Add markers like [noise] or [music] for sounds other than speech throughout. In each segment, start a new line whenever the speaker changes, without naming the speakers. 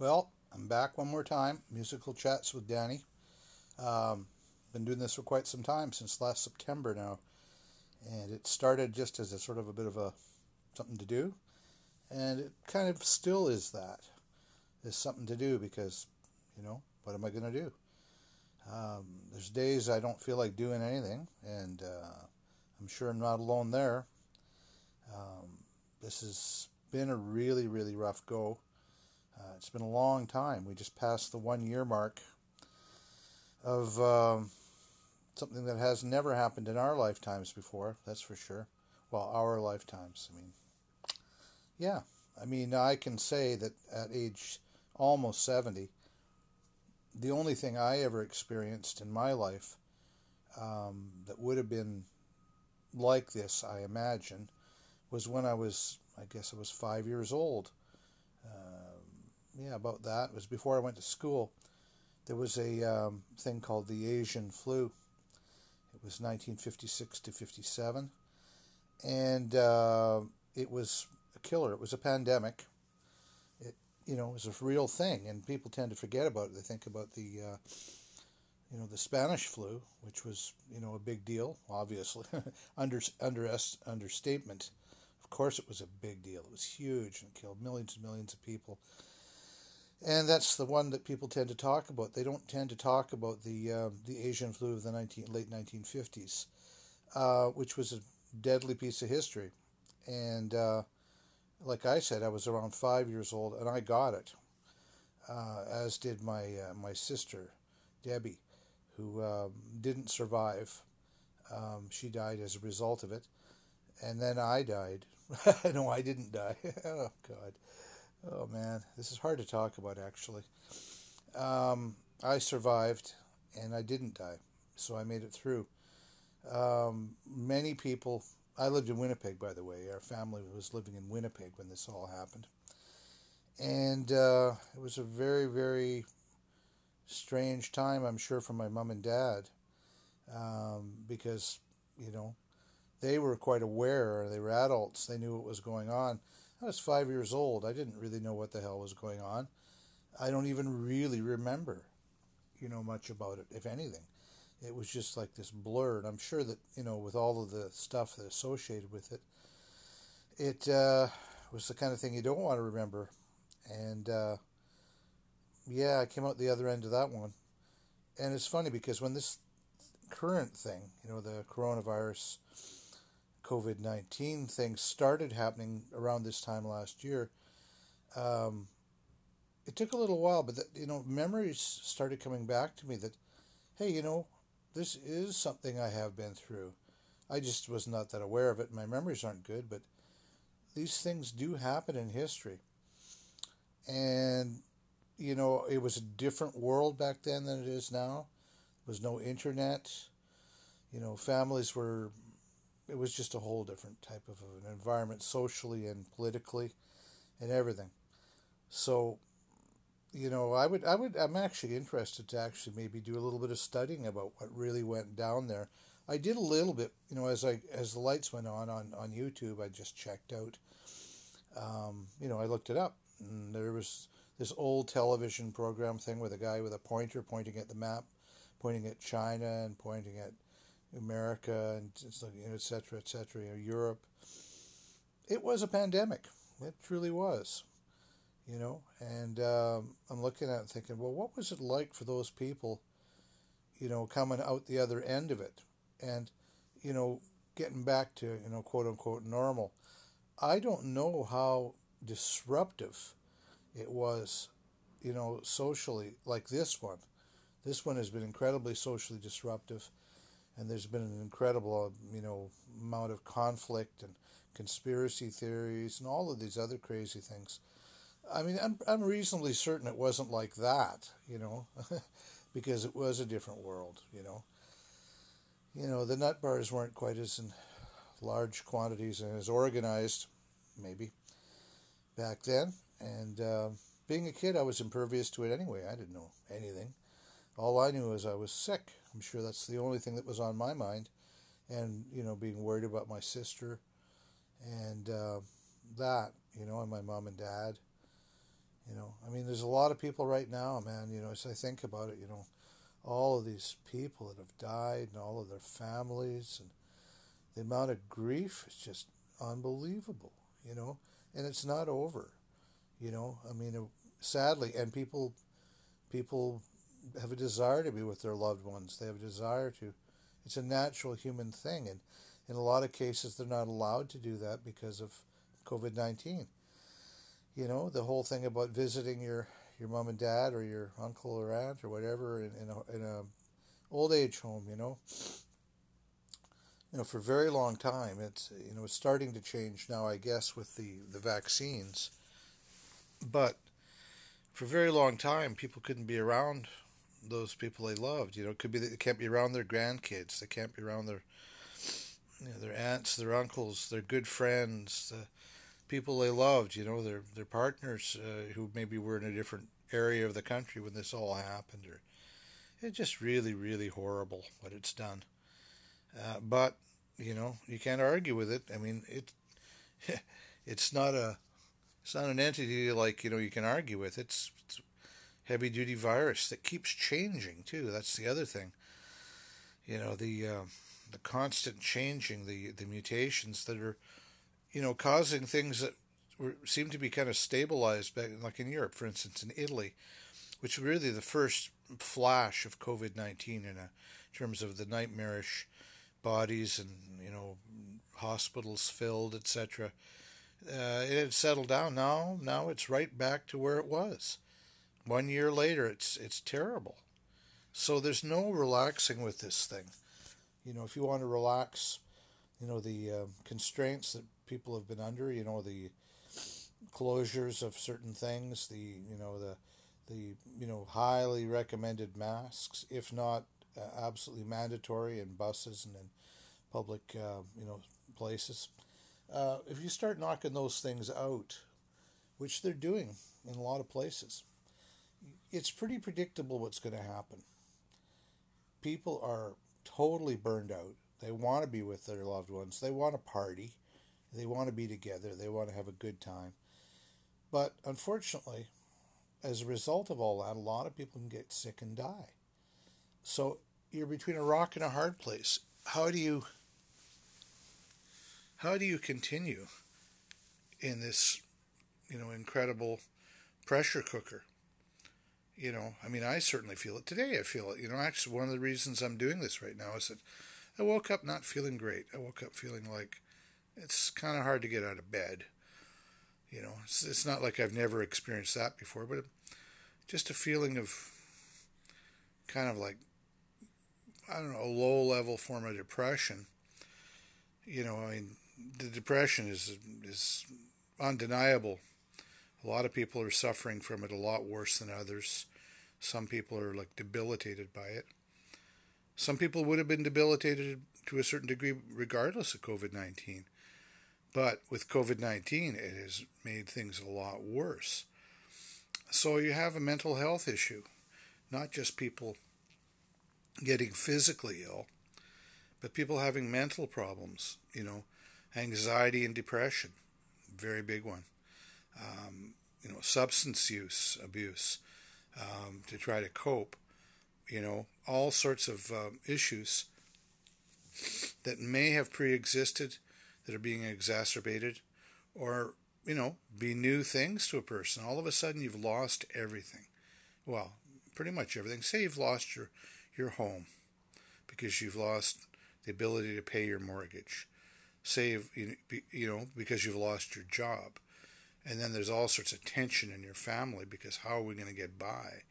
Well, I'm back one more time. Musical chats with Danny. Um, been doing this for quite some time, since last September now, and it started just as a sort of a bit of a something to do, and it kind of still is that. Is something to do because, you know, what am I going to do? Um, there's days I don't feel like doing anything, and uh, I'm sure I'm not alone there. Um, this has been a really, really rough go. Uh, it's been a long time. We just passed the one year mark of um, something that has never happened in our lifetimes before, that's for sure. Well, our lifetimes. I mean, yeah. I mean, I can say that at age almost 70, the only thing I ever experienced in my life um, that would have been like this, I imagine, was when I was, I guess I was five years old. Yeah, about that. It was before I went to school. There was a um, thing called the Asian flu. It was 1956 to 57. And uh, it was a killer. It was a pandemic. It, you know, was a real thing, and people tend to forget about it. They think about the, uh, you know, the Spanish flu, which was, you know, a big deal. Obviously, [laughs] under under understatement. Of course, it was a big deal. It was huge and killed millions and millions of people. And that's the one that people tend to talk about. They don't tend to talk about the uh, the Asian flu of the 19, late 1950s, uh, which was a deadly piece of history. And uh, like I said, I was around five years old, and I got it, uh, as did my uh, my sister, Debbie, who um, didn't survive. Um, she died as a result of it, and then I died. [laughs] no, I didn't die. [laughs] oh God. Oh man, this is hard to talk about actually. Um, I survived and I didn't die, so I made it through. Um, many people, I lived in Winnipeg by the way, our family was living in Winnipeg when this all happened. And uh, it was a very, very strange time, I'm sure, for my mom and dad, um, because, you know, they were quite aware, they were adults, they knew what was going on I was five years old. I didn't really know what the hell was going on. I don't even really remember, you know, much about it, if anything. It was just like this blur, and I'm sure that you know, with all of the stuff that associated with it, it uh, was the kind of thing you don't want to remember. And uh, yeah, I came out the other end of that one. And it's funny because when this current thing, you know, the coronavirus COVID 19 things started happening around this time last year, um, it took a little while, but, you know, memories started coming back to me that, hey, you know, this is something I have been through. I just was not that aware of it. My memories aren't good, but these things do happen in history. And, you know, it was a different world back then than it is now. There was no internet. You know, families were it was just a whole different type of an environment socially and politically and everything. So, you know, I would, I would, I'm actually interested to actually maybe do a little bit of studying about what really went down there. I did a little bit, you know, as I as the lights went on on on YouTube. I just checked out. Um, you know, I looked it up, and there was this old television program thing with a guy with a pointer pointing at the map, pointing at China and pointing at America and et cetera, et cetera, know, Europe. It was a pandemic. It truly was, you know. And um, I'm looking at it thinking, well, what was it like for those people, you know, coming out the other end of it, and, you know, getting back to you know quote unquote normal. I don't know how disruptive it was, you know, socially like this one. This one has been incredibly socially disruptive and there's been an incredible, you know, amount of conflict and conspiracy theories and all of these other crazy things. I mean, I'm, I'm reasonably certain it wasn't like that, you know, [laughs] because it was a different world, you know. You know, the nut bars weren't quite as in large quantities and as organized, maybe, back then. And uh, being a kid, I was impervious to it anyway. I didn't know anything. All I knew was I was sick I'm sure that's the only thing that was on my mind, and you know, being worried about my sister, and uh, that, you know, and my mom and dad. You know, I mean, there's a lot of people right now, man. You know, as I think about it, you know, all of these people that have died and all of their families and the amount of grief is just unbelievable, you know, and it's not over, you know. I mean, sadly, and people, people have a desire to be with their loved ones. They have a desire to. It's a natural human thing, and in a lot of cases, they're not allowed to do that because of COVID nineteen. You know, the whole thing about visiting your your mom and dad or your uncle or aunt or whatever in, in a in a old age home. You know, you know, for a very long time, it's you know it's starting to change now, I guess, with the the vaccines, but for a very long time, people couldn't be around those people they loved. You know, it could be that they can't be around their grandkids, they can't be around their you know, their aunts, their uncles, their good friends, the people they loved. You know, their their partners uh, who maybe were in a different area of the country when this all happened. Or it's just really, really horrible what it's done. Uh, but you know, you can't argue with it. I mean, it [laughs] it's not a it's not an entity like you know you can argue with. It's, it's heavy duty virus that keeps changing too. That's the other thing. You know the uh, the constant changing, the the mutations that are, you know, causing things that were, seem to be kind of stabilized back, like in Europe, for instance, in Italy, which really the first flash of COVID nineteen in in terms of the nightmarish bodies and you know hospitals filled, etc. Uh, it had settled down. Now, now it's right back to where it was. One year later, it's it's terrible. So there's no relaxing with this thing. You know, if you want to relax, you know the uh, constraints that people have been under. You know the closures of certain things. The you know the the you know highly recommended masks, if not uh, absolutely mandatory in buses and in public uh, you know places. Uh, if you start knocking those things out, which they're doing in a lot of places, it's pretty predictable what's going to happen. People are totally burned out. They want to be with their loved ones. They want to party. They want to be together. They want to have a good time. But unfortunately, as a result of all that, a lot of people can get sick and die. So you're between a rock and a hard place. How do you how do you continue in this, you know, incredible pressure cooker? You know, I mean, I certainly feel it today. I feel it. You know, actually, one of the reasons I'm doing this right now is that I woke up not feeling great. I woke up feeling like it's kind of hard to get out of bed. You know, it's, it's not like I've never experienced that before, but just a feeling of kind of like, I don't know, a low level form of depression. You know, I mean, the depression is is undeniable. A lot of people are suffering from it a lot worse than others. Some people are like debilitated by it. Some people would have been debilitated to a certain degree regardless of COVID 19. But with COVID 19, it has made things a lot worse. So you have a mental health issue, not just people getting physically ill, but people having mental problems, you know, anxiety and depression, very big one. Um, you know, substance use abuse, um, to try to cope, you know, all sorts of um, issues that may have pre existed that are being exacerbated or, you know, be new things to a person. All of a sudden you've lost everything. Well, pretty much everything. Say you've lost your, your home because you've lost the ability to pay your mortgage. Say, you you know, because you've lost your job and then there's all sorts of tension in your family because how are we going to get by?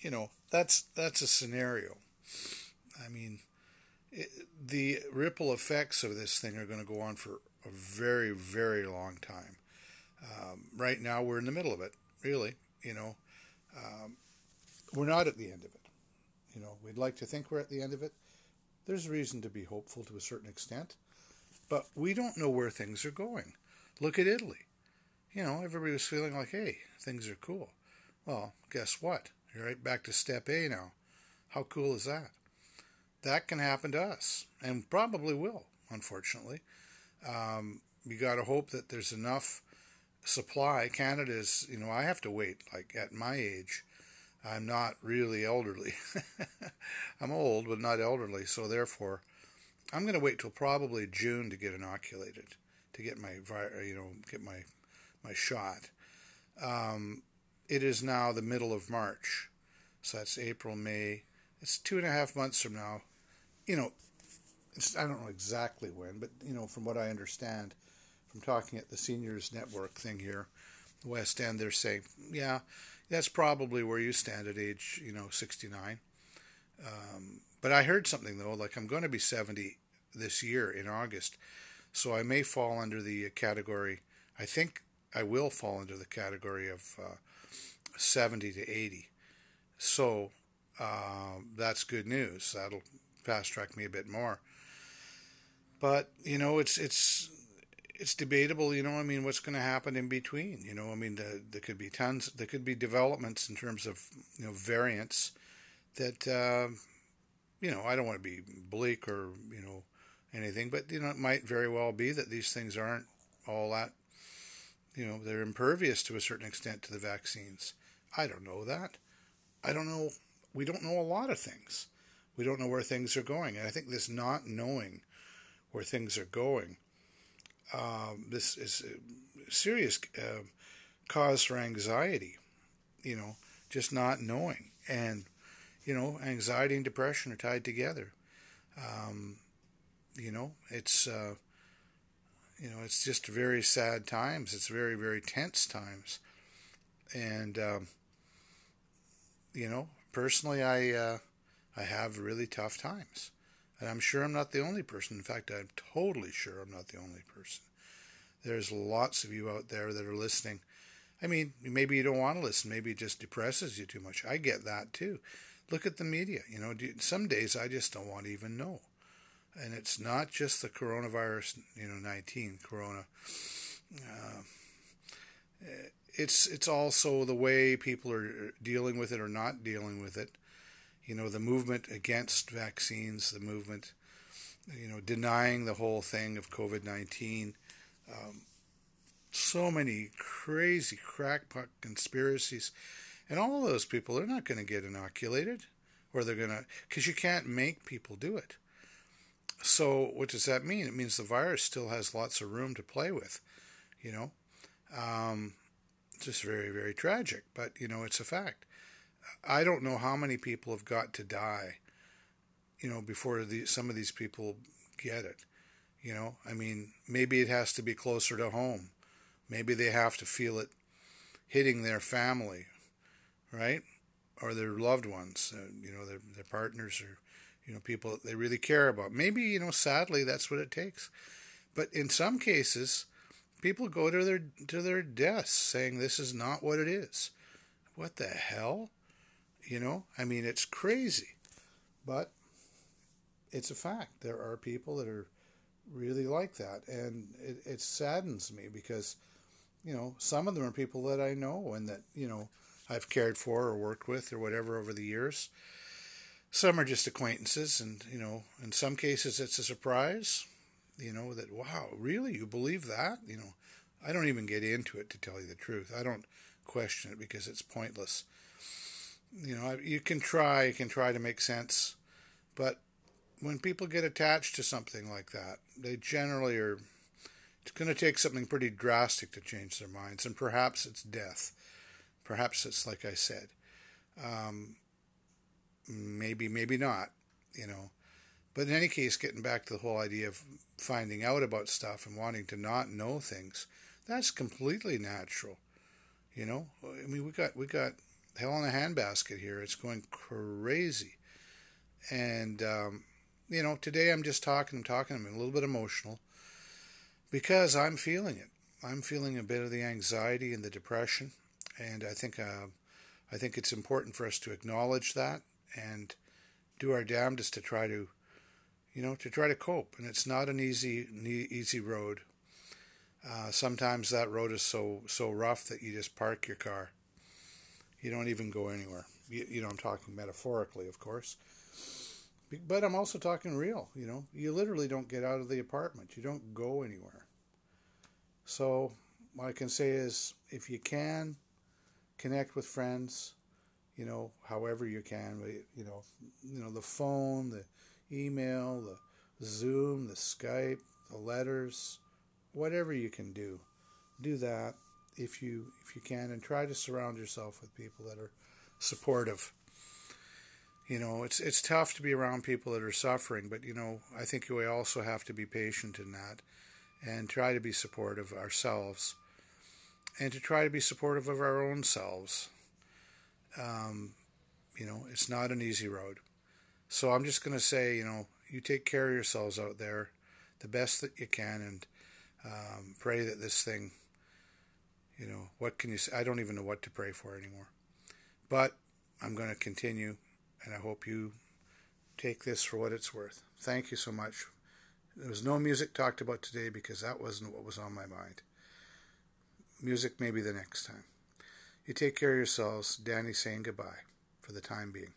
You know that's that's a scenario. I mean it, the ripple effects of this thing are going to go on for a very very long time. Um, right now we're in the middle of it really you know. Um, we're not at the end of it. You know we'd like to think we're at the end of it. There's reason to be hopeful to a certain extent but we don't know where things are going. Look at italy you know, everybody was feeling like, hey, things are cool. Well, guess what? You're right back to step A now. How cool is that? That can happen to us, and probably will, unfortunately. Um, you got to hope that there's enough supply. Canada's, you know, I have to wait. Like at my age, I'm not really elderly. [laughs] I'm old, but not elderly. So therefore, I'm going to wait till probably June to get inoculated, to get my, you know, get my my shot. Um, it is now the middle of March, so that's April, May. It's two and a half months from now. You know, I don't know exactly when, but you know, from what I understand, from talking at the seniors network thing here, the West End, they're saying, yeah, that's probably where you stand at age, you know, 69. Um, but I heard something though, like I'm going to be 70 this year in August, so I may fall under the category. I think I will fall into the category of uh, 70 to 80. So uh, that's good news. That'll fast track me a bit more. But you know, it's it's it's debatable. You know, I mean, what's going to happen in between? You know, I mean, the, there could be tons. There could be developments in terms of you know variants that uh, you know. I don't want to be bleak or you know anything, but you know, it might very well be that these things aren't all that. You know, they're impervious to a certain extent to the vaccines. I don't know that. I don't know. We don't know a lot of things. We don't know where things are going, and I think this not knowing where things are going. Um, this is a serious uh, cause for anxiety, you know, just not knowing. And, you know, anxiety and depression are tied together. Um, you know, it's, uh, you know, it's just very sad times. It's very, very tense times. And, um, you know, personally, I, uh, I have really tough times. And I'm sure I'm not the only person. In fact, I'm totally sure I'm not the only person. There's lots of you out there that are listening. I mean, maybe you don't want to listen. Maybe it just depresses you too much. I get that too. Look at the media. You know, some days I just don't want to even know. And it's not just the coronavirus, you know, 19 corona. Uh, it's it's also the way people are dealing with it or not dealing with it you know, the movement against vaccines, the movement, you know, denying the whole thing of COVID 19. Um, so many crazy crackpot conspiracies. And all those people, they're not going to get inoculated or they're going to, because you can't make people do it. So, what does that mean? It means the virus still has lots of room to play with, you know. Um, just very, very tragic, but, you know, it's a fact. I don't know how many people have got to die, you know, before the, some of these people get it. You know, I mean, maybe it has to be closer to home. Maybe they have to feel it hitting their family, right? Or their loved ones, uh, you know, their, their partners or, you know, people that they really care about. Maybe, you know, sadly, that's what it takes. But in some cases, people go to their to their deaths saying this is not what it is. What the hell? You know, I mean, it's crazy, but it's a fact. There are people that are really like that, and it, it saddens me because, you know, some of them are people that I know and that you know I've cared for or worked with or whatever over the years. Some are just acquaintances, and you know, in some cases it's a surprise. You know that wow, really, you believe that? You know, I don't even get into it to tell you the truth. I don't question it because it's pointless you know, you can try, you can try to make sense, but when people get attached to something like that, they generally are. It's going to take something pretty drastic to change their minds, and perhaps it's death. Perhaps it's like I said. Um, maybe, maybe not. You know, but in any case, getting back to the whole idea of finding out about stuff and wanting to not know things, that's completely natural. You know, I mean, we got we got hell in a handbasket here. It's going crazy. And, um, you know, today I'm just talking, I'm talking, I'm a little bit emotional because I'm feeling it. I'm feeling a bit of the anxiety and the depression. And I think, uh, I think it's important for us to acknowledge that and do our damnedest to try to, you know, to try to cope. And it's not an easy, easy road. Uh, sometimes that road is so so rough that you just park your car you don't even go anywhere. You, you know, I'm talking metaphorically, of course. But I'm also talking real. You know, you literally don't get out of the apartment. You don't go anywhere. So, what I can say is if you can connect with friends, you know, however you can, you know, you know, the phone, the email, the Zoom, the Skype, the letters, whatever you can do, do that if you if you can, and try to surround yourself with people that are supportive. You know, it's it's tough to be around people that are suffering, but you know, I think we also have to be patient in that, and try to be supportive ourselves, and to try to be supportive of our own selves. Um, you know, it's not an easy road. So I'm just going to say, you know, you take care of yourselves out there the best that you can and um, pray that this thing, you know, what can you say? I don't even know what to pray for anymore. But I'm going to continue, and I hope you take this for what it's worth. Thank you so much. There was no music talked about today because that wasn't what was on my mind. Music maybe the next time. You take care of yourselves. Danny saying goodbye for the time being.